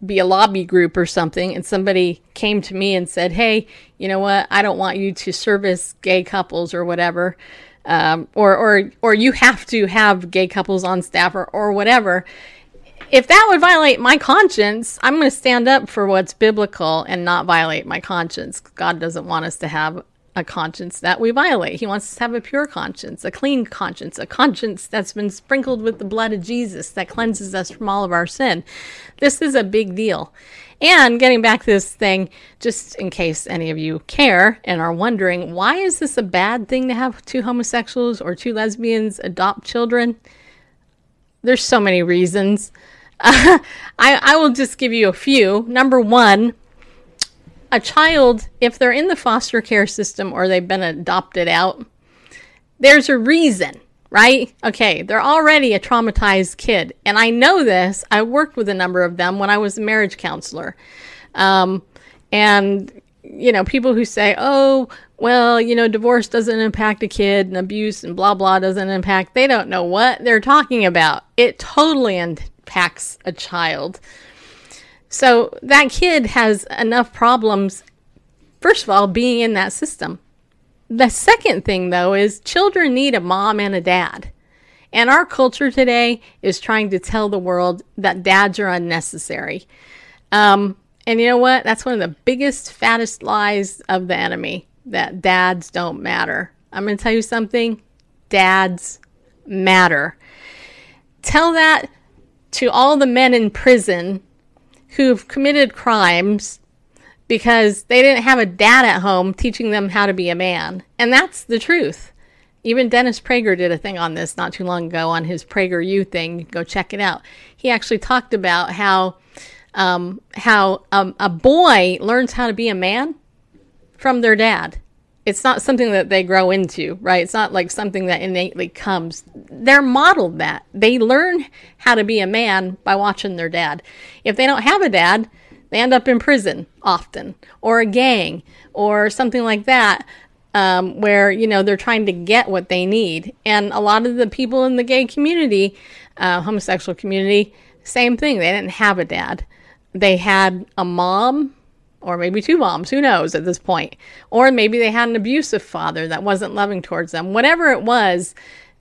[SPEAKER 1] be a lobby group or something, and somebody came to me and said, "Hey, you know what? I don't want you to service gay couples or whatever, um, or or or you have to have gay couples on staff or or whatever." If that would violate my conscience, I'm going to stand up for what's biblical and not violate my conscience. God doesn't want us to have a conscience that we violate. He wants us to have a pure conscience, a clean conscience, a conscience that's been sprinkled with the blood of Jesus that cleanses us from all of our sin. This is a big deal. And getting back to this thing, just in case any of you care and are wondering, why is this a bad thing to have two homosexuals or two lesbians adopt children? There's so many reasons. I, I will just give you a few. Number one, a child, if they're in the foster care system or they've been adopted out, there's a reason, right? Okay, they're already a traumatized kid. And I know this. I worked with a number of them when I was a marriage counselor. Um, and, you know, people who say, oh, well, you know, divorce doesn't impact a kid and abuse and blah, blah doesn't impact, they don't know what they're talking about. It totally impacts a child. So that kid has enough problems, first of all, being in that system. The second thing, though, is children need a mom and a dad. And our culture today is trying to tell the world that dads are unnecessary. Um, and you know what? That's one of the biggest, fattest lies of the enemy that dads don't matter. I'm going to tell you something dads matter. Tell that to all the men in prison who've committed crimes because they didn't have a dad at home teaching them how to be a man. And that's the truth. Even Dennis Prager did a thing on this not too long ago on his Prager U thing. Go check it out. He actually talked about how um, how um, a boy learns how to be a man from their dad. It's not something that they grow into, right? It's not like something that innately comes. They're modeled that. They learn how to be a man by watching their dad. If they don't have a dad, they end up in prison often, or a gang, or something like that, um, where, you know, they're trying to get what they need. And a lot of the people in the gay community, uh, homosexual community, same thing. They didn't have a dad. They had a mom or maybe two moms, who knows at this point. Or maybe they had an abusive father that wasn't loving towards them. Whatever it was,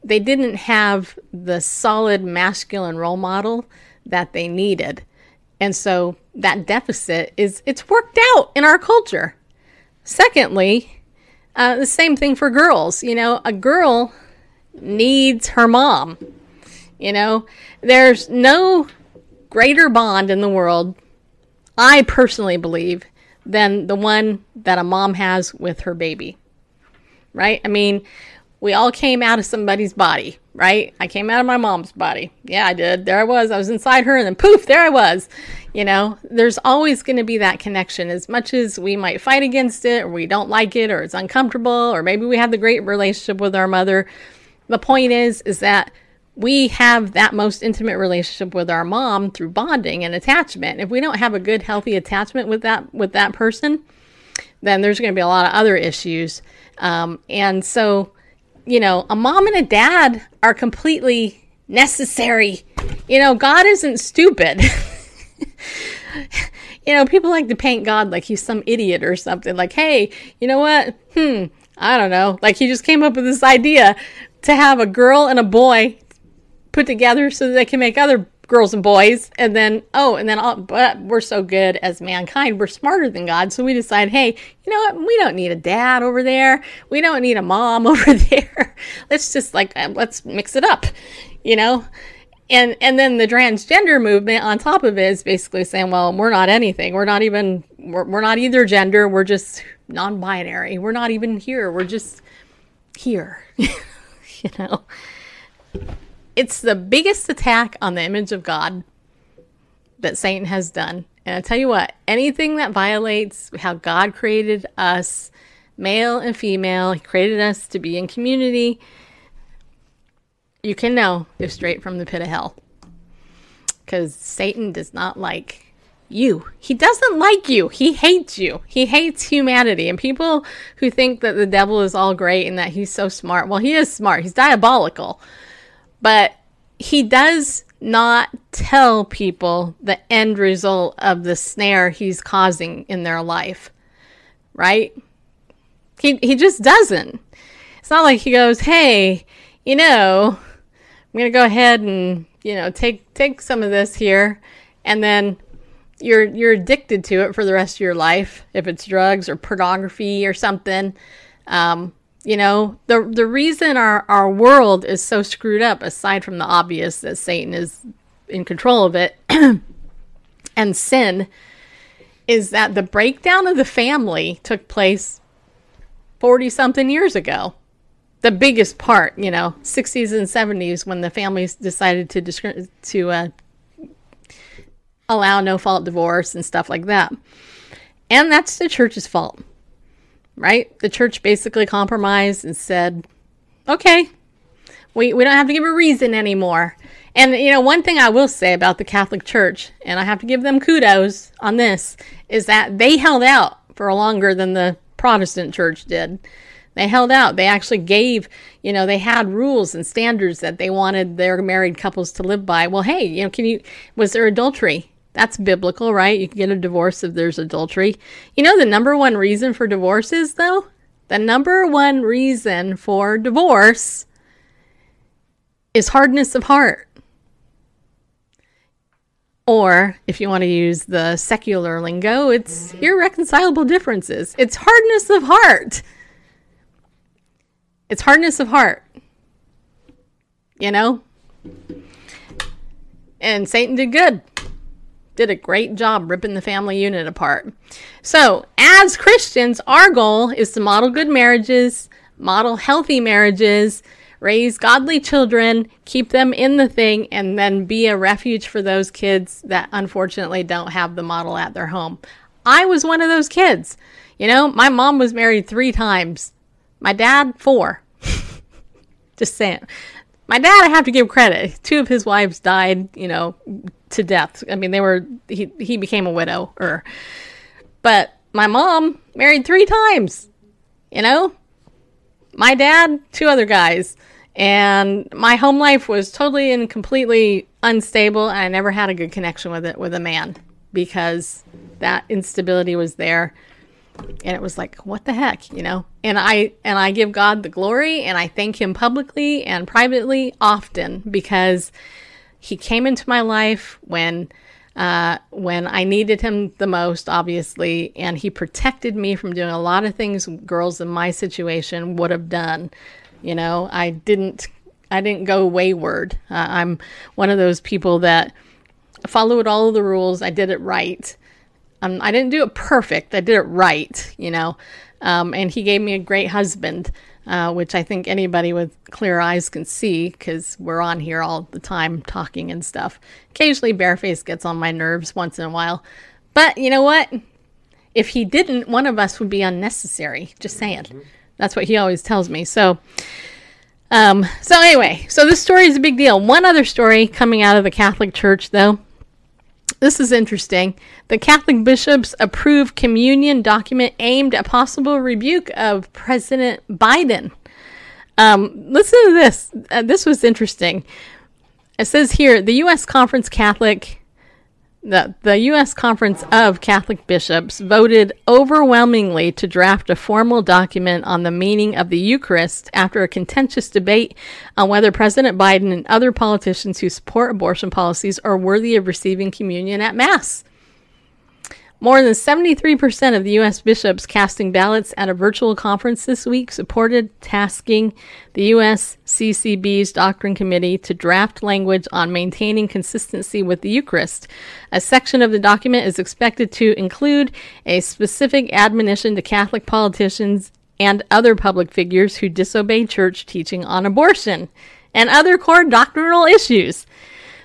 [SPEAKER 1] they didn't have the solid masculine role model that they needed. And so that deficit is it's worked out in our culture. Secondly, uh, the same thing for girls. You know, a girl needs her mom. You know, there's no greater bond in the world, I personally believe, than the one that a mom has with her baby. Right? I mean, we all came out of somebody's body, right? I came out of my mom's body. Yeah, I did. There I was. I was inside her, and then poof, there I was. You know, there's always going to be that connection. As much as we might fight against it, or we don't like it, or it's uncomfortable, or maybe we have the great relationship with our mother. The point is, is that we have that most intimate relationship with our mom through bonding and attachment. If we don't have a good, healthy attachment with that with that person, then there's going to be a lot of other issues. Um, and so, you know, a mom and a dad are completely necessary. You know, God isn't stupid. you know, people like to paint God like he's some idiot or something. Like, hey, you know what? Hmm, I don't know. Like he just came up with this idea to have a girl and a boy put together so that they can make other girls and boys and then oh and then all, but we're so good as mankind. We're smarter than god. So we decide hey you know what? We don't need a dad over there. We don't need a mom over there. Let's just like uh, let's mix it up you know? And and then the transgender movement on top of it is basically saying well we're not anything. We're not even we're, we're not either gender. We're just non-binary. We're not even here. We're just here you know it's the biggest attack on the image of God that Satan has done. And I tell you what, anything that violates how God created us, male and female, He created us to be in community, you can know they're straight from the pit of hell. Because Satan does not like you. He doesn't like you. He hates you. He hates humanity. And people who think that the devil is all great and that he's so smart, well, he is smart. He's diabolical but he does not tell people the end result of the snare he's causing in their life right? He he just doesn't. It's not like he goes hey you know i'm going to go ahead and you know take take some of this here and then you're you're addicted to it for the rest of your life if it's drugs or pornography or something. Um, you know, the the reason our, our world is so screwed up, aside from the obvious that Satan is in control of it and sin, is that the breakdown of the family took place 40 something years ago. The biggest part, you know, 60s and 70s when the families decided to to uh, allow no fault divorce and stuff like that. And that's the church's fault right? The church basically compromised and said, okay, we, we don't have to give a reason anymore. And, you know, one thing I will say about the Catholic Church, and I have to give them kudos on this, is that they held out for longer than the Protestant church did. They held out. They actually gave, you know, they had rules and standards that they wanted their married couples to live by. Well, hey, you know, can you, was there adultery? That's biblical, right? You can get a divorce if there's adultery. You know, the number one reason for divorce is, though? The number one reason for divorce is hardness of heart. Or, if you want to use the secular lingo, it's irreconcilable differences. It's hardness of heart. It's hardness of heart. You know? And Satan did good did a great job ripping the family unit apart. So, as Christians, our goal is to model good marriages, model healthy marriages, raise godly children, keep them in the thing, and then be a refuge for those kids that unfortunately don't have the model at their home. I was one of those kids. You know, my mom was married three times, my dad, four. Just saying. My dad, I have to give credit. Two of his wives died, you know, to death. I mean, they were he he became a widower. But my mom married three times. You know? My dad, two other guys. And my home life was totally and completely unstable. I never had a good connection with it with a man because that instability was there. And it was like, what the heck, you know? And I and I give God the glory and I thank him publicly and privately often because he came into my life when uh, when I needed him the most, obviously, and he protected me from doing a lot of things girls in my situation would have done. You know, I didn't, I didn't go wayward. Uh, I'm one of those people that followed all of the rules. I did it right. Um, I didn't do it perfect. I did it right, you know. Um, and he gave me a great husband, uh, which I think anybody with clear eyes can see because we're on here all the time talking and stuff. Occasionally, Bareface gets on my nerves once in a while. But you know what? If he didn't, one of us would be unnecessary. Just saying. That's what he always tells me. So, um, so anyway, so this story is a big deal. One other story coming out of the Catholic Church, though. This is interesting. The Catholic bishops approved communion document aimed at possible rebuke of President Biden. Um, listen to this. Uh, this was interesting. It says here the U.S. Conference Catholic the, the U.S. Conference of Catholic Bishops voted overwhelmingly to draft a formal document on the meaning of the Eucharist after a contentious debate on whether President Biden and other politicians who support abortion policies are worthy of receiving communion at Mass. More than 73% of the U.S. bishops casting ballots at a virtual conference this week supported tasking the U.S. CCB's Doctrine Committee to draft language on maintaining consistency with the Eucharist. A section of the document is expected to include a specific admonition to Catholic politicians and other public figures who disobey church teaching on abortion and other core doctrinal issues.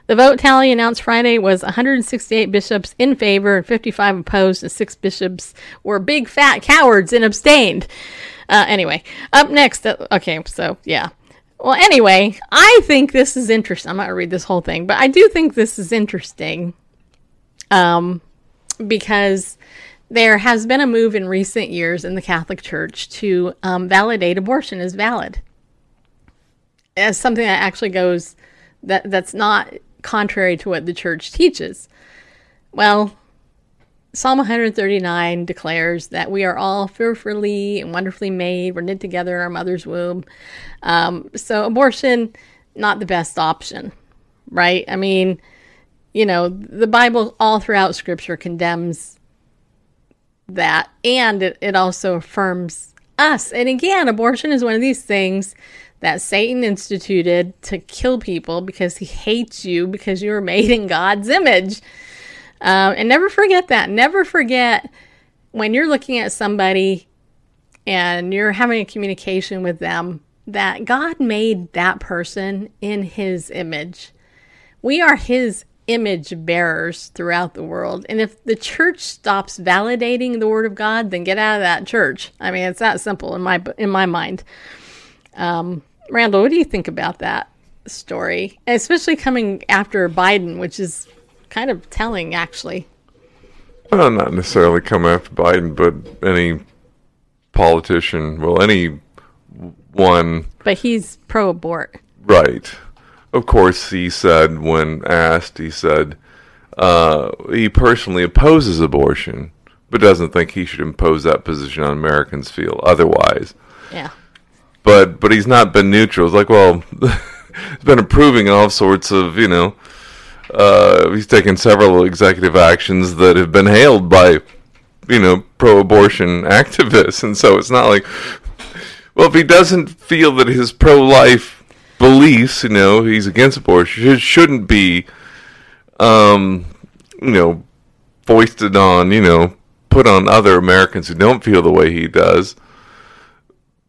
[SPEAKER 1] The vote tally announced Friday was 168 bishops in favor and 55 opposed, and six bishops were big fat cowards and abstained. Uh, anyway, up next, uh, okay, so yeah. Well, anyway, I think this is interesting. I'm not going to read this whole thing, but I do think this is interesting um, because there has been a move in recent years in the Catholic Church to um, validate abortion as valid as something that actually goes that that's not contrary to what the church teaches. Well, Psalm 139 declares that we are all fearfully and wonderfully made. We're knit together in our mother's womb. Um, so abortion, not the best option, right? I mean, you know, the Bible all throughout Scripture condemns that, and it, it also affirms us. And again, abortion is one of these things that Satan instituted to kill people because he hates you because you were made in God's image. Um, and never forget that. Never forget when you're looking at somebody and you're having a communication with them that God made that person in his image. We are his image bearers throughout the world. And if the church stops validating the word of God, then get out of that church. I mean, it's that simple in my in my mind. Um, Randall, what do you think about that story? And especially coming after Biden, which is kind of telling, actually.
[SPEAKER 3] Well, not necessarily come after Biden, but any politician, well, any one,
[SPEAKER 1] But he's pro abort.
[SPEAKER 3] right. Of course, he said, when asked, he said uh, he personally opposes abortion, but doesn't think he should impose that position on Americans feel otherwise.
[SPEAKER 1] Yeah.
[SPEAKER 3] But but he's not been neutral. It's like, well, he's been approving all sorts of, you know, uh, he's taken several executive actions that have been hailed by, you know, pro-abortion activists, and so it's not like, well, if he doesn't feel that his pro-life beliefs, you know, he's against abortion, should, shouldn't be, um, you know, foisted on, you know, put on other Americans who don't feel the way he does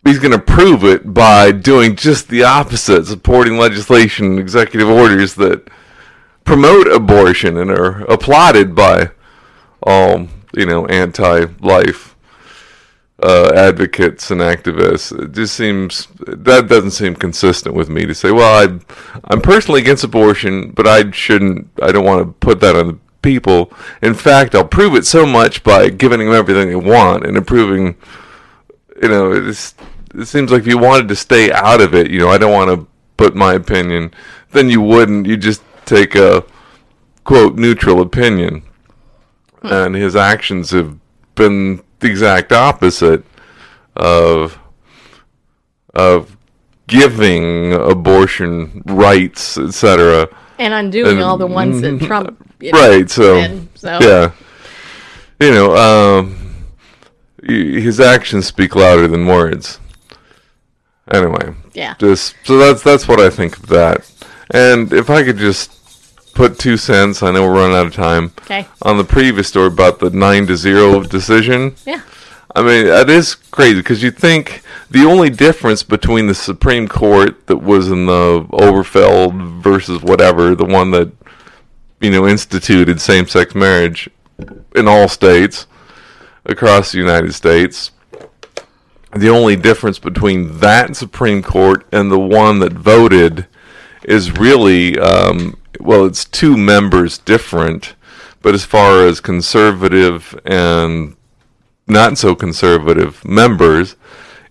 [SPEAKER 3] he's going to prove it by doing just the opposite, supporting legislation, and executive orders that promote abortion and are applauded by all you know anti-life uh, advocates and activists. It just seems that doesn't seem consistent with me to say, well, I, I'm personally against abortion, but I shouldn't. I don't want to put that on the people. In fact, I'll prove it so much by giving them everything they want and improving you know, it's, it seems like if you wanted to stay out of it, you know, I don't want to put my opinion, then you wouldn't. You just take a quote neutral opinion. And his actions have been the exact opposite of of giving abortion rights, etc.
[SPEAKER 1] And undoing
[SPEAKER 3] And-
[SPEAKER 1] all the ones that Trump you know,
[SPEAKER 3] right. So,
[SPEAKER 1] so
[SPEAKER 3] yeah, you know, um, his actions speak louder than words. Anyway,
[SPEAKER 1] yeah.
[SPEAKER 3] just so that's that's what I think of that. And if I could just put two cents, I know we're running out of time.
[SPEAKER 1] Okay.
[SPEAKER 3] On the previous story about the nine to zero decision.
[SPEAKER 1] Yeah.
[SPEAKER 3] I mean, that is crazy because you think the only difference between the Supreme Court that was in the Overfeld versus whatever, the one that, you know, instituted same sex marriage in all states across the United States, the only difference between that Supreme Court and the one that voted is really, um, well, it's two members different, but as far as conservative and not so conservative members,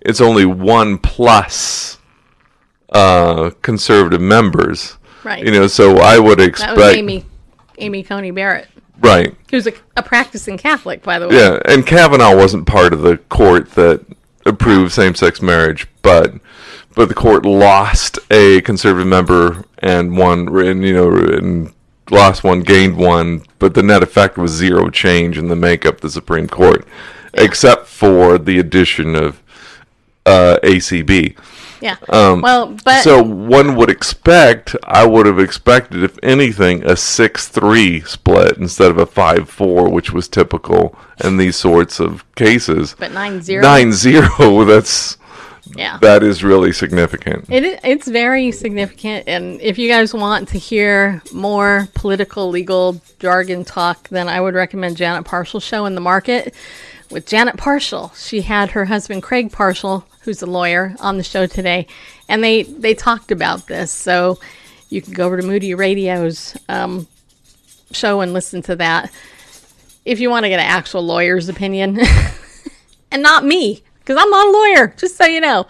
[SPEAKER 3] it's only one plus uh, conservative members.
[SPEAKER 1] Right.
[SPEAKER 3] You know, so I would expect
[SPEAKER 1] Amy Amy Coney Barrett.
[SPEAKER 3] right.
[SPEAKER 1] Who's a, a practicing Catholic, by the way.
[SPEAKER 3] Yeah, and Kavanaugh wasn't part of the court that approved same-sex marriage, but but the court lost a conservative member and one, and you know, and lost one, gained one, but the net effect was zero change in the makeup of the Supreme Court, except for the addition of uh, ACB.
[SPEAKER 1] Yeah. well, but
[SPEAKER 3] Um, So one would expect, I would have expected, if anything, a six-three split instead of a five-four, which was typical in these sorts of cases.
[SPEAKER 1] but nine zero.
[SPEAKER 3] Nine zero. That's
[SPEAKER 1] Yeah.
[SPEAKER 3] that is really significant.
[SPEAKER 1] It, i- it's very significant, and if you guys want to hear more political legal jargon talk, then I would recommend Janet Parshall show in the market with Janet Parshall. She had her husband Craig Parshall, who's a lawyer, on the show today, and they they talked about this. So you can go over to Moody Radio's um, show and listen to that if you want to get an actual lawyer's opinion, and not me because I'm not a lawyer. Just so you know.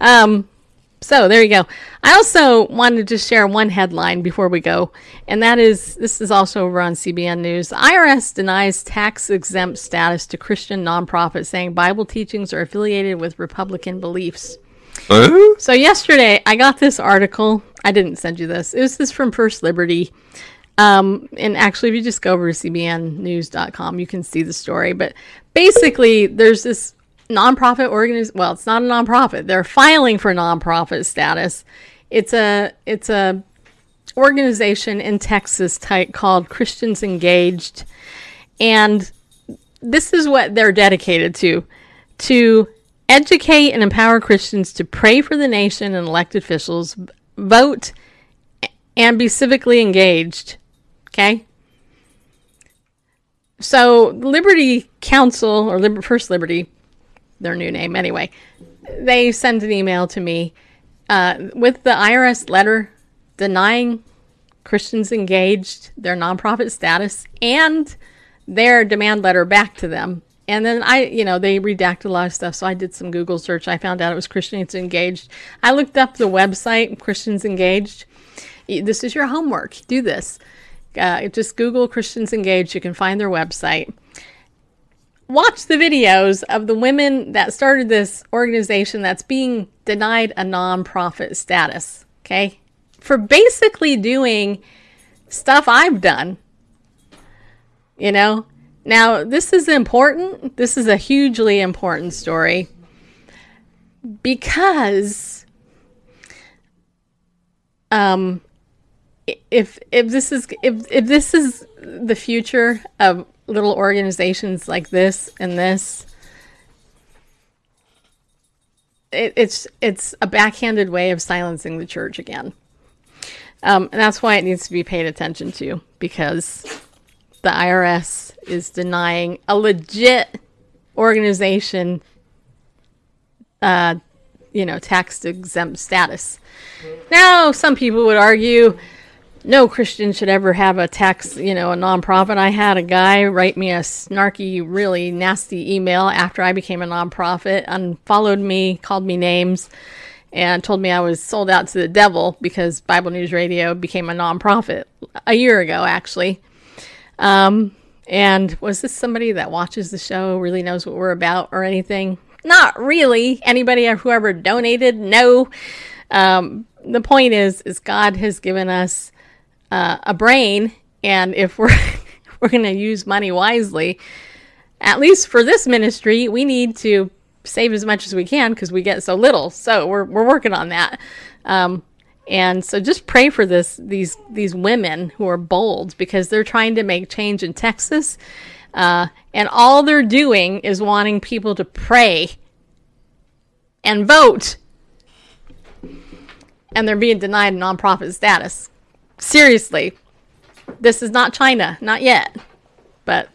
[SPEAKER 1] Um, so there you go. I also wanted to share one headline before we go, and that is this is also over on CBN News. IRS denies tax exempt status to Christian nonprofits, saying Bible teachings are affiliated with Republican beliefs.
[SPEAKER 3] Huh?
[SPEAKER 1] So yesterday I got this article. I didn't send you this. It was this from First Liberty. Um, and actually, if you just go over to cbnnews.com, you can see the story. But basically, there's this nonprofit organization. Well, it's not a nonprofit. They're filing for nonprofit status. It's a it's a organization in Texas type called Christians Engaged, and this is what they're dedicated to to educate and empower Christians to pray for the nation and elected officials, vote, and be civically engaged. Okay? So, Liberty Counsel, or Liber- First Liberty, their new name anyway, they sent an email to me uh, with the IRS letter denying Christians engaged their nonprofit status and their demand letter back to them. And then I, you know, they redacted a lot of stuff. So I did some Google search. I found out it was Christians Engaged. I looked up the website, Christians Engaged. This is your homework. Do this. Uh, just Google Christians Engaged. You can find their website. Watch the videos of the women that started this organization that's being denied a nonprofit status. Okay. For basically doing stuff I've done. You know, now this is important. This is a hugely important story because um if if this is if if this is the future of little organizations like this and this it, it's it's a backhanded way of silencing the church again um, and that's why it needs to be paid attention to because the IRS is denying a legit organization, uh, you know, tax exempt status. Now, some people would argue no Christian should ever have a tax, you know, a nonprofit. I had a guy write me a snarky, really nasty email after I became a nonprofit, unfollowed me, called me names, and told me I was sold out to the devil because Bible News Radio became a nonprofit a year ago, actually. Um, and was this somebody that watches the show, really knows what we're about or anything? Not really. Anybody who ever donated? No. Um, the point is, is God has given us uh, a brain And if we're we're going to use money wisely, at least for this ministry, we need to save as much as we can because we get so little. So we're we're working on that. Um, and so just pray for this these these women who are bold because they're trying to make change in Texas. Uh, and all they're doing is wanting people to pray and vote. And they're being denied nonprofit status. Seriously. This is not China, not yet. But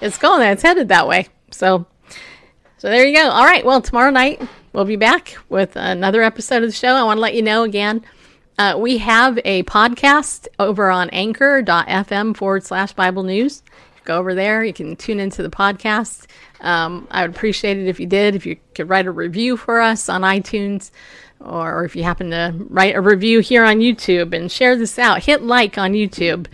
[SPEAKER 1] it's going, and it's headed that way. So so there you go. All right. Well, tomorrow night we'll be back with another episode of the show. I want to let you know again. Uh, we have a podcast over on anchor.fm forward slash Bible News. Go over there. You can tune into the podcast. Um, I would appreciate it if you did, if you could write a review for us on iTunes, or, if you happen to write a review here on YouTube and share this out. Hit like on YouTube.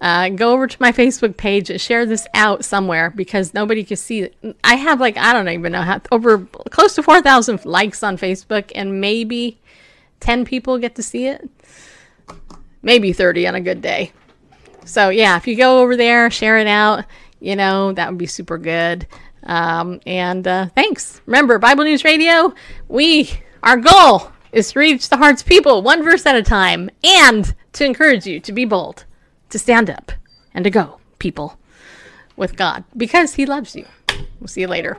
[SPEAKER 1] Uh, go over to my Facebook page and share this out somewhere because nobody can see it. I have like, I don't even know how, over close to 4,000 likes on Facebook, and maybe 10 people get to see it. Maybe 30 on a good day. So yeah, if you go over there, share it out, you know, that would be super good. Um, and uh, thanks. Remember, Bible News Radio, we, our goal is to reach the hearts people one verse at a time and to encourage you to be bold, to stand up, and to go, people, with God because He loves you. We'll see you later.